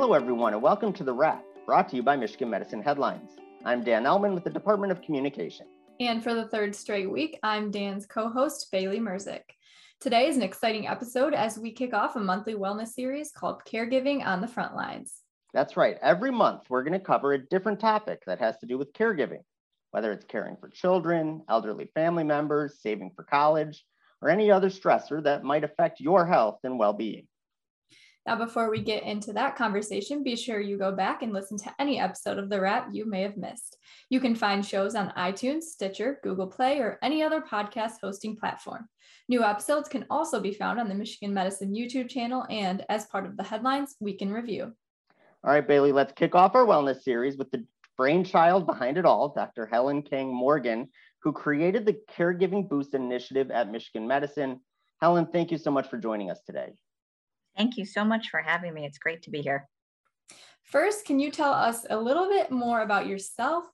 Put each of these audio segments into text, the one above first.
Hello, everyone, and welcome to The Wrap, brought to you by Michigan Medicine Headlines. I'm Dan Ellman with the Department of Communication. And for the third straight week, I'm Dan's co host, Bailey Merzik. Today is an exciting episode as we kick off a monthly wellness series called Caregiving on the Front Lines. That's right. Every month, we're going to cover a different topic that has to do with caregiving, whether it's caring for children, elderly family members, saving for college, or any other stressor that might affect your health and well being. Now, before we get into that conversation, be sure you go back and listen to any episode of The Wrap you may have missed. You can find shows on iTunes, Stitcher, Google Play, or any other podcast hosting platform. New episodes can also be found on the Michigan Medicine YouTube channel and as part of the Headlines Week in Review. All right, Bailey, let's kick off our wellness series with the brainchild behind it all, Dr. Helen Kang Morgan, who created the Caregiving Boost Initiative at Michigan Medicine. Helen, thank you so much for joining us today. Thank you so much for having me. It's great to be here. First, can you tell us a little bit more about yourself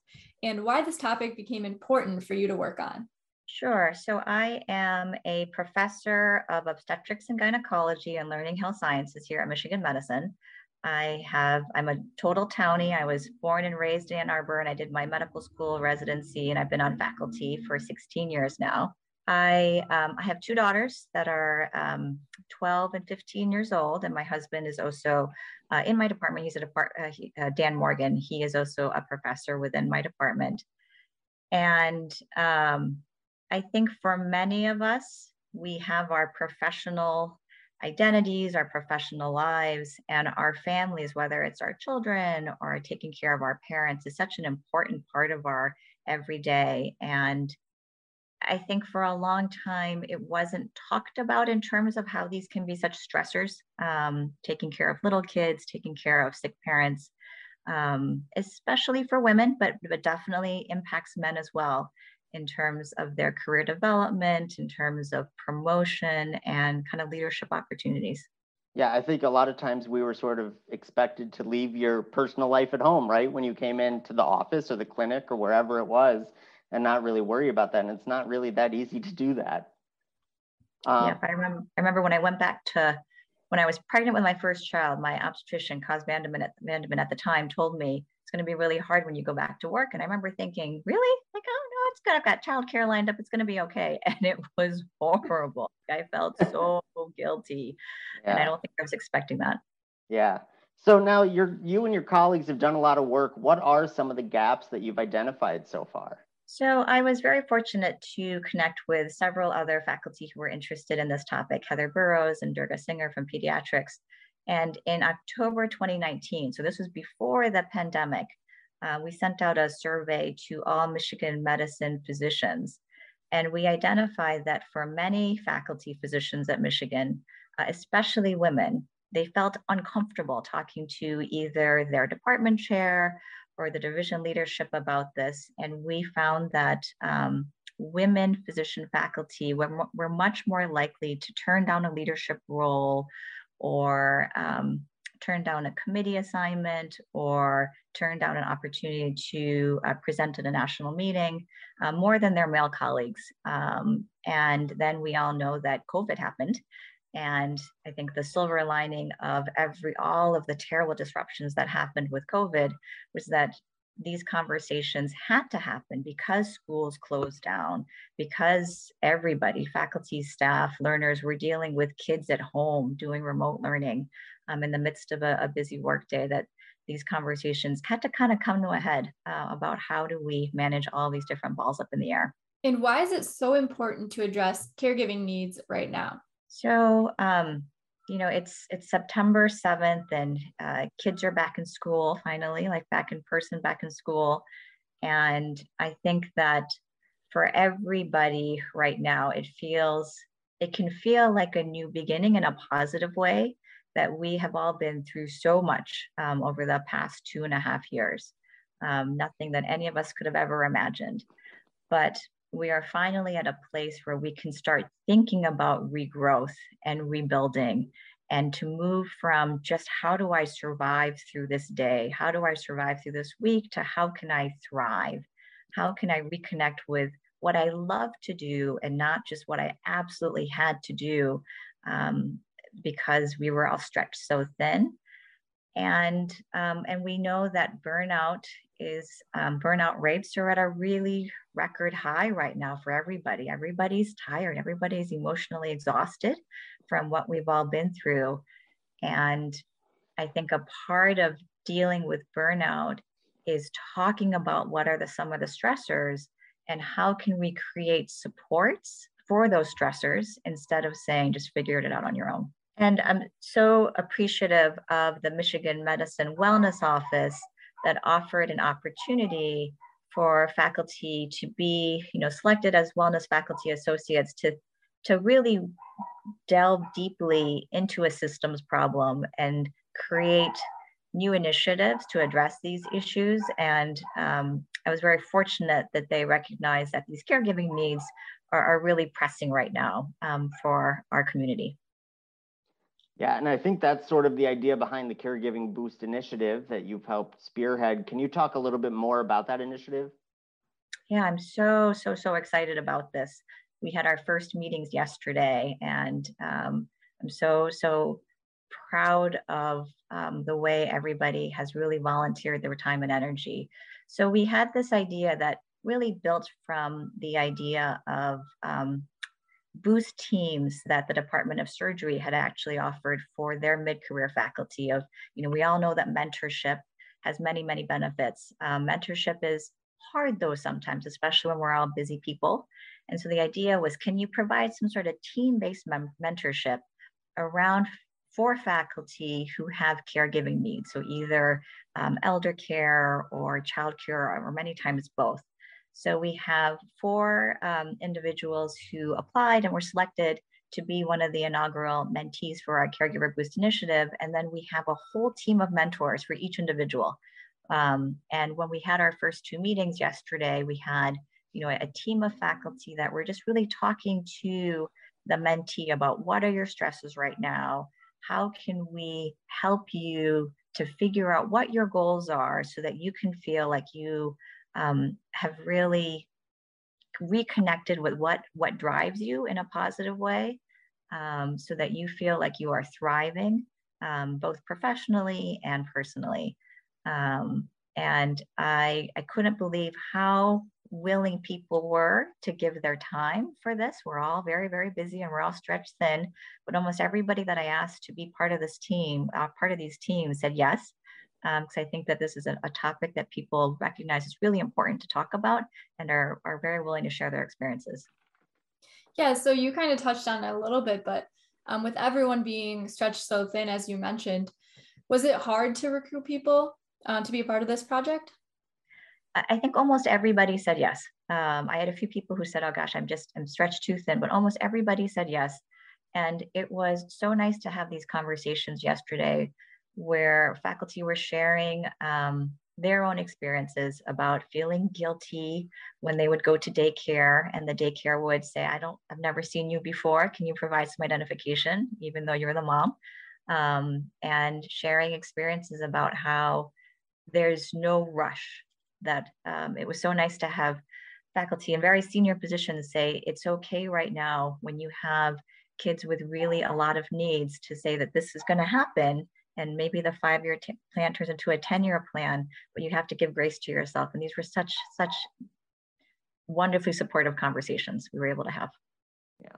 and why this topic became important for you to work on? Sure. So, I am a professor of obstetrics and gynecology and learning health sciences here at Michigan Medicine. I have, I'm a total townie. I was born and raised in Ann Arbor and I did my medical school residency and I've been on faculty for 16 years now. I, um, I have two daughters that are um, 12 and 15 years old, and my husband is also uh, in my department. He's a depart, uh, he, uh, Dan Morgan. He is also a professor within my department. And um, I think for many of us, we have our professional identities, our professional lives, and our families, whether it's our children or taking care of our parents, is such an important part of our everyday. And I think for a long time it wasn't talked about in terms of how these can be such stressors, um, taking care of little kids, taking care of sick parents, um, especially for women, but, but definitely impacts men as well in terms of their career development, in terms of promotion and kind of leadership opportunities. Yeah, I think a lot of times we were sort of expected to leave your personal life at home, right? When you came into the office or the clinic or wherever it was and not really worry about that. And it's not really that easy to do that. Um, yeah, I remember. I remember when I went back to when I was pregnant with my first child. My obstetrician, Cos Vandeman at, Vandeman at the time, told me it's going to be really hard when you go back to work. And I remember thinking, really? Like, oh no, it's good. I've got childcare lined up. It's going to be okay. And it was horrible. I felt so guilty, yeah. and I don't think I was expecting that. Yeah. So now you're you and your colleagues have done a lot of work. What are some of the gaps that you've identified so far? So I was very fortunate to connect with several other faculty who were interested in this topic, Heather Burrows and Durga Singer from pediatrics. And in October 2019, so this was before the pandemic, uh, we sent out a survey to all Michigan medicine physicians. And we identified that for many faculty physicians at Michigan, uh, especially women, they felt uncomfortable talking to either their department chair or the division leadership about this, and we found that um, women physician faculty were, were much more likely to turn down a leadership role or um, turn down a committee assignment or turn down an opportunity to uh, present at a national meeting uh, more than their male colleagues. Um, and then we all know that COVID happened. And I think the silver lining of every all of the terrible disruptions that happened with COVID was that these conversations had to happen because schools closed down, because everybody, faculty, staff, learners were dealing with kids at home doing remote learning um, in the midst of a, a busy workday, that these conversations had to kind of come to a head uh, about how do we manage all these different balls up in the air. And why is it so important to address caregiving needs right now? So, um, you know, it's it's September seventh, and uh, kids are back in school finally, like back in person, back in school, and I think that for everybody right now, it feels it can feel like a new beginning in a positive way that we have all been through so much um, over the past two and a half years. Um, nothing that any of us could have ever imagined. But we are finally at a place where we can start thinking about regrowth and rebuilding and to move from just how do I survive through this day? How do I survive through this week to how can I thrive? How can I reconnect with what I love to do and not just what I absolutely had to do um, because we were all stretched so thin? and um, and we know that burnout is um, burnout rates are at a really record high right now for everybody. Everybody's tired. Everybody's emotionally exhausted from what we've all been through, and I think a part of dealing with burnout is talking about what are the some of the stressors and how can we create supports for those stressors instead of saying just figure it out on your own. And I'm so appreciative of the Michigan Medicine Wellness Office that offered an opportunity for faculty to be, you know, selected as wellness faculty associates to, to really delve deeply into a systems problem and create new initiatives to address these issues. And um, I was very fortunate that they recognized that these caregiving needs are, are really pressing right now um, for our community. Yeah, and I think that's sort of the idea behind the Caregiving Boost initiative that you've helped spearhead. Can you talk a little bit more about that initiative? Yeah, I'm so, so, so excited about this. We had our first meetings yesterday, and um, I'm so, so proud of um, the way everybody has really volunteered their time and energy. So we had this idea that really built from the idea of um, boost teams that the Department of Surgery had actually offered for their mid-career faculty of, you know, we all know that mentorship has many, many benefits. Um, mentorship is hard though sometimes, especially when we're all busy people. And so the idea was, can you provide some sort of team-based mentorship around for faculty who have caregiving needs? So either um, elder care or child care, or many times both. So we have four um, individuals who applied and were selected to be one of the inaugural mentees for our Caregiver Boost initiative. And then we have a whole team of mentors for each individual. Um, and when we had our first two meetings yesterday, we had you know a team of faculty that were just really talking to the mentee about what are your stresses right now? How can we help you to figure out what your goals are so that you can feel like you um, have really reconnected with what what drives you in a positive way um, so that you feel like you are thriving um, both professionally and personally um, and I, I couldn't believe how willing people were to give their time for this. We're all very, very busy and we're all stretched thin, but almost everybody that I asked to be part of this team, uh, part of these teams said yes because um, I think that this is a, a, topic that people recognize is really important to talk about and are, are very willing to share their experiences. Yeah, so you kind of touched on it a little bit, but um, with everyone being stretched so thin, as you mentioned, was it hard to recruit people uh, to be a part of this project? I think almost everybody said yes. Um, I had a few people who said, oh gosh, I'm just, I'm stretched too thin, but almost everybody said yes. And it was so nice to have these conversations yesterday where faculty were sharing um, their own experiences about feeling guilty when they would go to daycare and the daycare would say, I don't, I've never seen you before. Can you provide some identification, even though you're the mom? Um, and sharing experiences about how there's no rush that um, it was so nice to have faculty in very senior positions say it's okay right now when you have kids with really a lot of needs to say that this is going to happen and maybe the five year t- plan turns into a 10 year plan but you have to give grace to yourself and these were such such wonderfully supportive conversations we were able to have yeah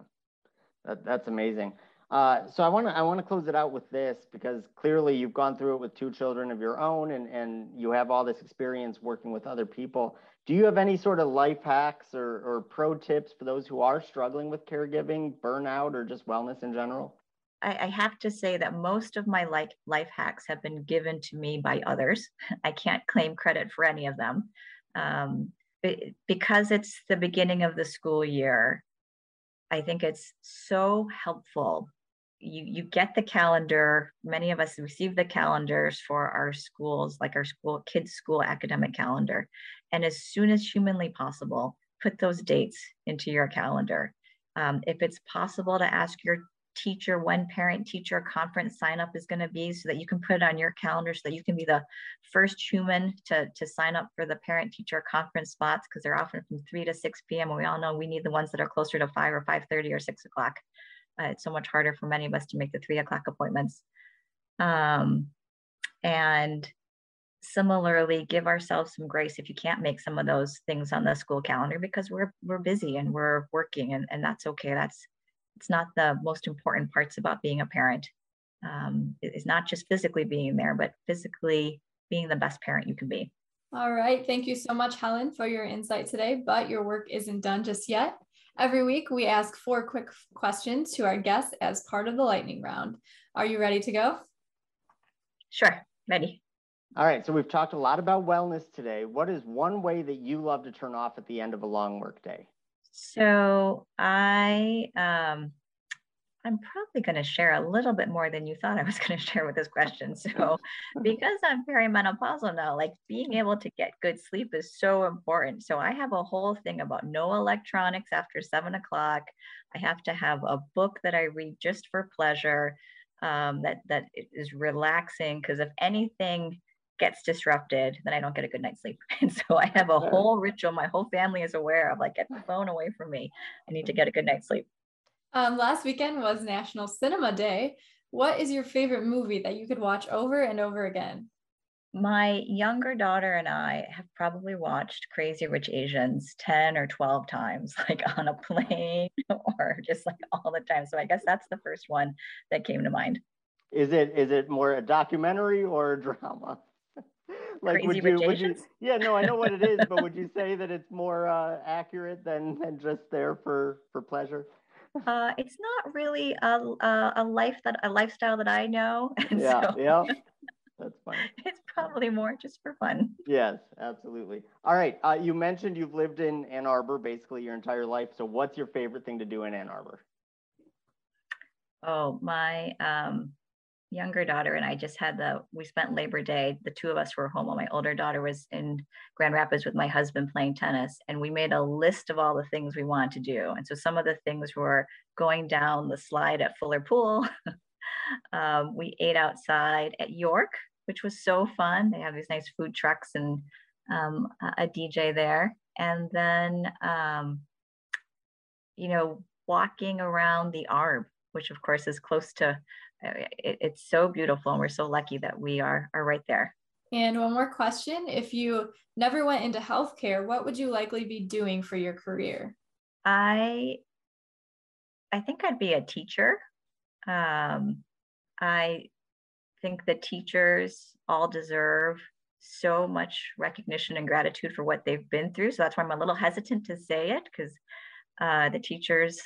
that, that's amazing uh, so I want to I want to close it out with this because clearly you've gone through it with two children of your own and and you have all this experience working with other people. Do you have any sort of life hacks or, or pro tips for those who are struggling with caregiving, burnout, or just wellness in general? I, I have to say that most of my life, life hacks have been given to me by others. I can't claim credit for any of them. Um, because it's the beginning of the school year, I think it's so helpful. You, you get the calendar. Many of us receive the calendars for our schools, like our school kids' school academic calendar. And as soon as humanly possible, put those dates into your calendar. Um, if it's possible to ask your teacher when parent teacher conference sign up is going to be so that you can put it on your calendar so that you can be the first human to, to sign up for the parent teacher conference spots because they're often from 3 to 6 p.m. and we all know we need the ones that are closer to 5 or 5.30 or 6 o'clock. Uh, it's so much harder for many of us to make the 3 o'clock appointments. Um, And similarly, give ourselves some grace if you can't make some of those things on the school calendar because we're we're busy and we're working and, and that's okay. That's it's not the most important parts about being a parent. Um, it's not just physically being there, but physically being the best parent you can be. All right. Thank you so much, Helen, for your insight today, but your work isn't done just yet. Every week, we ask four quick questions to our guests as part of the lightning round. Are you ready to go? Sure, ready. All right, so we've talked a lot about wellness today. What is one way that you love to turn off at the end of a long workday? So I um, I'm probably going to share a little bit more than you thought I was going to share with this question. So, because I'm perimenopausal now, like being able to get good sleep is so important. So, I have a whole thing about no electronics after seven o'clock. I have to have a book that I read just for pleasure, um, that that is relaxing. Because if anything gets disrupted, then I don't get a good night's sleep. And so I have a whole ritual. My whole family is aware of like get the phone away from me. I need to get a good night's sleep. Um, last weekend was National Cinema Day. What is your favorite movie that you could watch over and over again? My younger daughter and I have probably watched Crazy Rich Asians 10 or 12 times, like on a plane or just like all the time. So I guess that's the first one that came to mind. Is it is it more a documentary or a drama? like Crazy would you would you yeah no i know what it is but would you say that it's more uh, accurate than than just there for for pleasure uh, it's not really a, a, a, life that a lifestyle that I know. And yeah, so yeah, that's fine. It's probably more just for fun. Yes, absolutely. All right, uh, you mentioned you've lived in Ann Arbor basically your entire life. So, what's your favorite thing to do in Ann Arbor? Oh, my um, younger daughter and I just had the, we spent Labor Day, the two of us were home while my older daughter was in Grand Rapids with my husband playing tennis. And we made a list of all the things we wanted to do. And so some of the things were going down the slide at Fuller Pool. um, we ate outside at York, which was so fun. They have these nice food trucks and um, a DJ there. And then, um, you know, walking around the Arb, which of course is close to it, it's so beautiful and we're so lucky that we are are right there. And one more question. If you never went into healthcare what would you likely be doing for your career? I i think i'd be a teacher. Um, i think the teachers all deserve so much recognition and gratitude for what they've been through. So that's why i'm a little hesitant to say it because uh, the teachers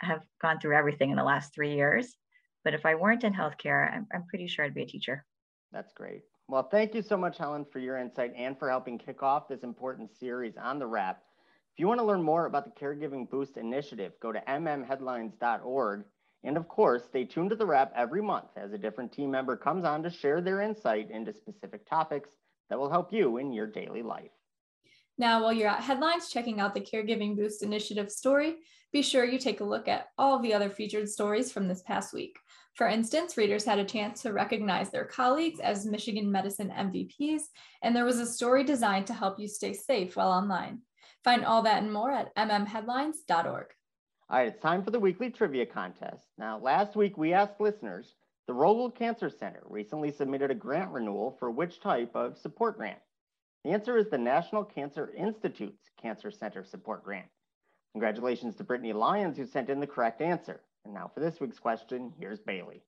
have gone through everything in the last three years but if I weren't in healthcare, I'm, I'm pretty sure I'd be a teacher. That's great. Well, thank you so much, Helen, for your insight and for helping kick off this important series on the wrap. If you want to learn more about the Caregiving Boost Initiative, go to mmheadlines.org. And of course, stay tuned to the wrap every month as a different team member comes on to share their insight into specific topics that will help you in your daily life. Now, while you're at Headlines checking out the Caregiving Boost Initiative story, be sure you take a look at all the other featured stories from this past week. For instance, readers had a chance to recognize their colleagues as Michigan Medicine MVPs, and there was a story designed to help you stay safe while online. Find all that and more at mmheadlines.org. All right, it's time for the weekly trivia contest. Now, last week we asked listeners the Rogel Cancer Center recently submitted a grant renewal for which type of support grant? The answer is the National Cancer Institute's Cancer Center Support Grant. Congratulations to Brittany Lyons, who sent in the correct answer. And now for this week's question, here's Bailey.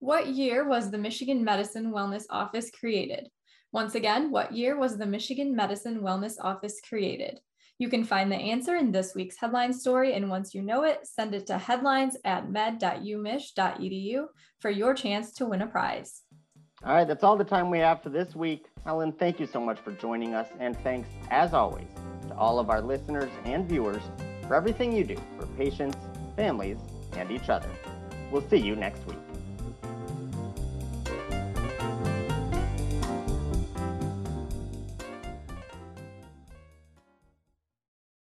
What year was the Michigan Medicine Wellness Office created? Once again, what year was the Michigan Medicine Wellness Office created? You can find the answer in this week's headline story, and once you know it, send it to headlines at med.umich.edu for your chance to win a prize. All right, that's all the time we have for this week. Helen, thank you so much for joining us, and thanks, as always, to all of our listeners and viewers for everything you do for patients, families, and each other. We'll see you next week.